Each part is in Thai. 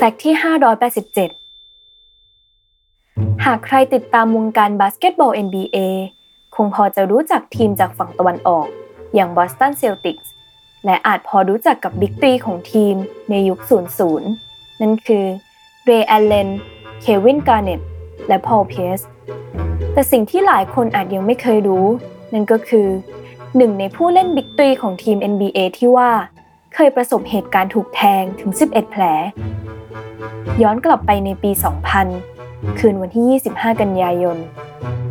Fact ที่ 587 หากใครติดตามวงการบาสเกตบอล NBA คงพอจะรู้จักทีมจากฝั่งตะวันออก อย่าง Boston Celtics และอาจพอรู้จักกับ Big Three ของทีมในยุค 00 นั่นคือเรย์แอลเลน เควินการ์เน็ต และพอลเพียร์ซแต่สิ่งที่หลายคนอาจยังไม่เคยรู้ นั่นก็คือหนึ่งในผู้เล่น Big Three ของทีม NBA ที่ว่าเคยประสบเหตุการณ์ถูกแทงถึง 11 แผล ย้อนกลับไปในปี 2000 คืนวันที่ 25 กันยายน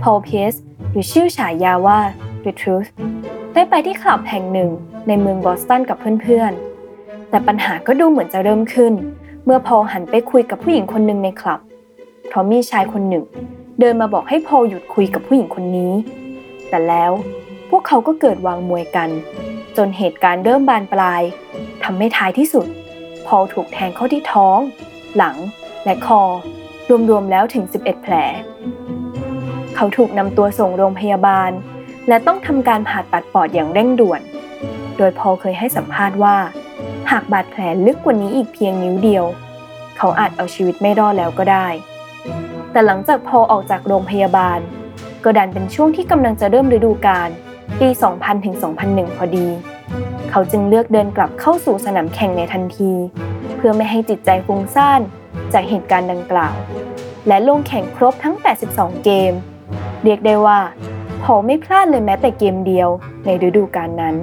พอลเพียสหรือชื่อฉายาว่า The Truth ได้ไปที่คลับแห่งหนึ่งในเมืองบอสตันกับเพื่อนๆ แต่ปัญหาก็ดูเหมือนจะเริ่มขึ้น เมื่อพอลหันไปคุยกับผู้หญิงคนหนึ่งในคลับเพราะมีชายคนหนึ่ง เดินมาบอกให้พอลหยุดคุยกับผู้หญิงคนนี้ แต่แล้วพวกเขาก็เกิดวางมวยกัน จนเหตุการณ์เริ่มบานปลายทำให้ท้ายที่สุด พอลถูกแทงเข้าที่ท้อง หลัง และคอ รวมๆแล้วถึง 11 แผล เขาถูกนำตัวส่งโรงพยาบาล และต้องทำการผ่าตัดปอดอย่างเร่งด่วน โดยพอลเคยให้สัมภาษณ์ว่า หากบาดแผลลึกกว่านี้อีกเพียงนิ้วเดียว เขาอาจเอาชีวิตไม่รอดแล้วก็ได้ แต่หลังจากพอลออกจากโรงพยาบาล ก็ดันเป็นช่วงที่กำลังจะเริ่มฤดูกาลปี 2000ถึง2001 พอดี เขาจึงเลือกเดินกลับเข้าสู่สนามแข่งในทันที เพื่อไม่ให้จิตใจฟุ้งซ่านจากเหตุการณ์ดังกล่าว และลงแข่งครบทั้ง 82 เกม เรียกได้ว่าเขาไม่พลาดเลยแม้แต่เกมเดียวในฤดูกาลนั้น